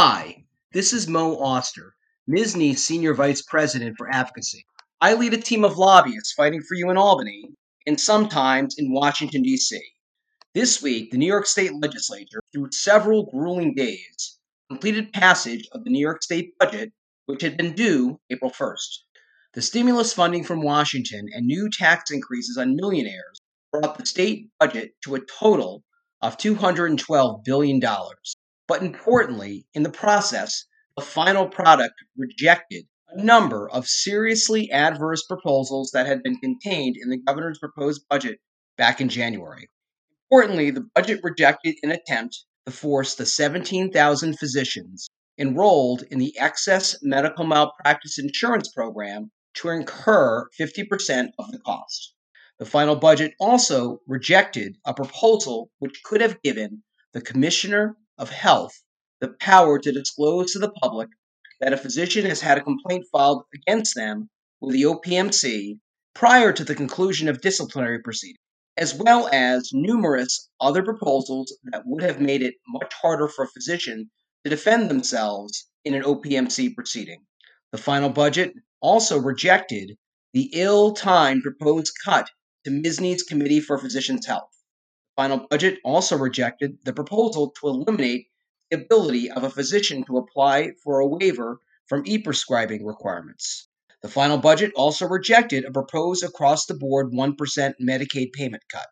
Hi, this is Moe Auster, MSSNY's Senior Vice President for Advocacy. I lead a team of lobbyists fighting for you in Albany and sometimes in Washington, D.C. This week, the New York State Legislature, through several grueling days, completed passage of the New York State budget, which had been due April 1st. The stimulus funding from Washington and new tax increases on millionaires brought the state budget to a total of $212 billion. But importantly, in the process, the final product rejected a number of seriously adverse proposals that had been contained in the governor's proposed budget back in January. Importantly, the budget rejected an attempt to force the 17,000 physicians enrolled in the excess medical malpractice insurance program to incur 50% of the cost. The final budget also rejected a proposal which could have given the Commissioner of Health the power to disclose to the public that a physician has had a complaint filed against them with the OPMC prior to the conclusion of disciplinary proceedings, as well as numerous other proposals that would have made it much harder for a physician to defend themselves in an OPMC proceeding. The final budget also rejected the ill timed proposed cut to MSSNY's Committee for Physicians' Health final budget also rejected the proposal to eliminate the ability of a physician to apply for a waiver from e prescribing requirements. The final budget also rejected a proposed across the board 1% Medicaid payment cut.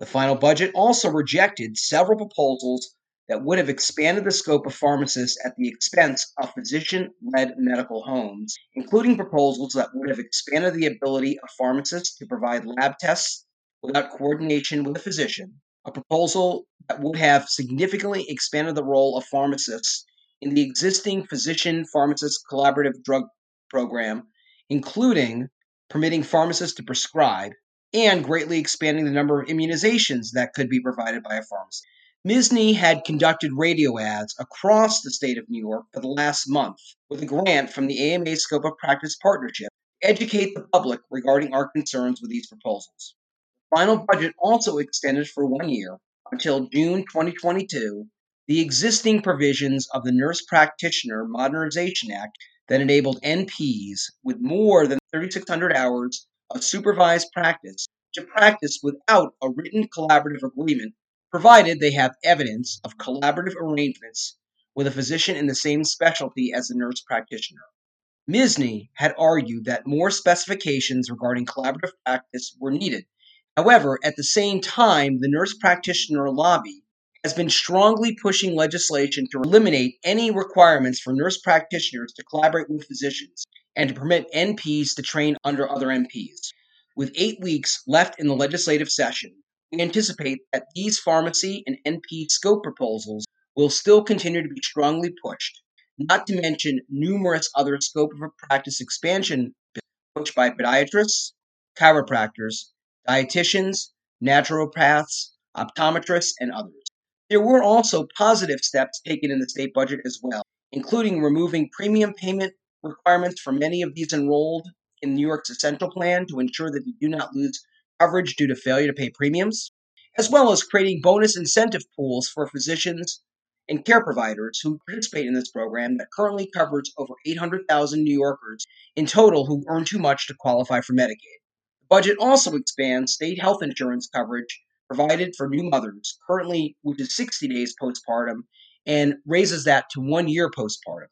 The final budget also rejected several proposals that would have expanded the scope of pharmacists at the expense of physician led medical homes, including proposals that would have expanded the ability of pharmacists to provide lab tests without coordination with a physician, a proposal that would have significantly expanded the role of pharmacists in the existing physician pharmacist collaborative drug program, including permitting pharmacists to prescribe and greatly expanding the number of immunizations that could be provided by a pharmacist. MSSNY had conducted radio ads across the state of New York for the last month with a grant from the AMA Scope of Practice Partnership to educate the public regarding our concerns with these proposals final budget also extended for one year until June 2022 the existing provisions of the Nurse Practitioner Modernization Act that enabled NPs with more than 3,600 hours of supervised practice to practice without a written collaborative agreement, provided they have evidence of collaborative arrangements with a physician in the same specialty as the nurse practitioner. MSSNY had argued that more specifications regarding collaborative practice were needed However, at the same time, the nurse practitioner lobby has been strongly pushing legislation to eliminate any requirements for nurse practitioners to collaborate with physicians and to permit NPs to train under other NPs. With eight weeks left in the legislative session, we anticipate that these pharmacy and NP scope proposals will still continue to be strongly pushed, not to mention numerous other scope of practice expansion pushed by podiatrists, chiropractors, dietitians, naturopaths, optometrists, and others. There were also positive steps taken in the state budget as well, including removing premium payment requirements for many of these enrolled in New York's Essential Plan to ensure that they do not lose coverage due to failure to pay premiums, as well as creating bonus incentive pools for physicians and care providers who participate in this program that currently covers over 800,000 New Yorkers in total who earn too much to qualify for Medicaid budget also expands state health insurance coverage provided for new mothers, currently which is 60 days postpartum, and raises that to one year postpartum.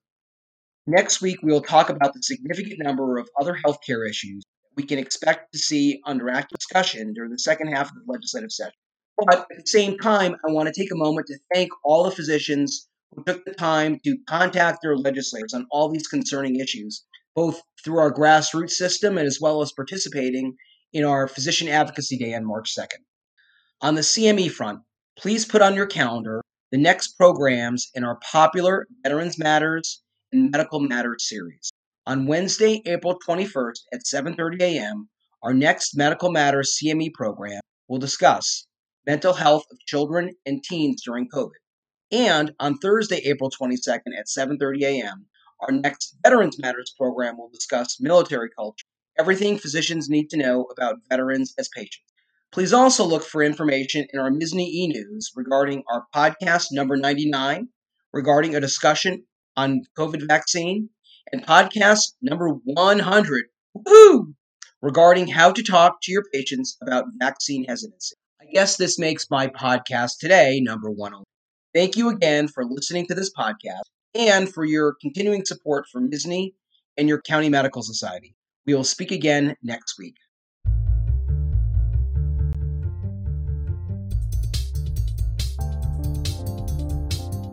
Next week, we will talk about the significant number of other healthcare issues we can expect to see under active discussion during the second half of the legislative session. But at the same time, I want to take a moment to thank all the physicians who took the time to contact their legislators on all these concerning issues both through our grassroots system and as well as participating in our Physician Advocacy Day on March 2nd. On the CME front, please put on your calendar the next programs in our popular Veterans Matters and Medical Matters series. On Wednesday, April 21st at 7:30 a.m., our next Medical Matters CME program will discuss mental health of children and teens during COVID. And on Thursday, April 22nd at 7:30 a.m., our next Veterans Matters program will discuss military culture, everything physicians need to know about veterans as patients. Please also look for information in our MSSNY e News regarding our podcast number 99, regarding a discussion on COVID vaccine and podcast number 100 woo, regarding how to talk to your patients about vaccine hesitancy. I guess this makes my podcast today number 101. Thank you again for listening to this podcast and for your continuing support for MSSNY and your county medical society. We will speak again next week.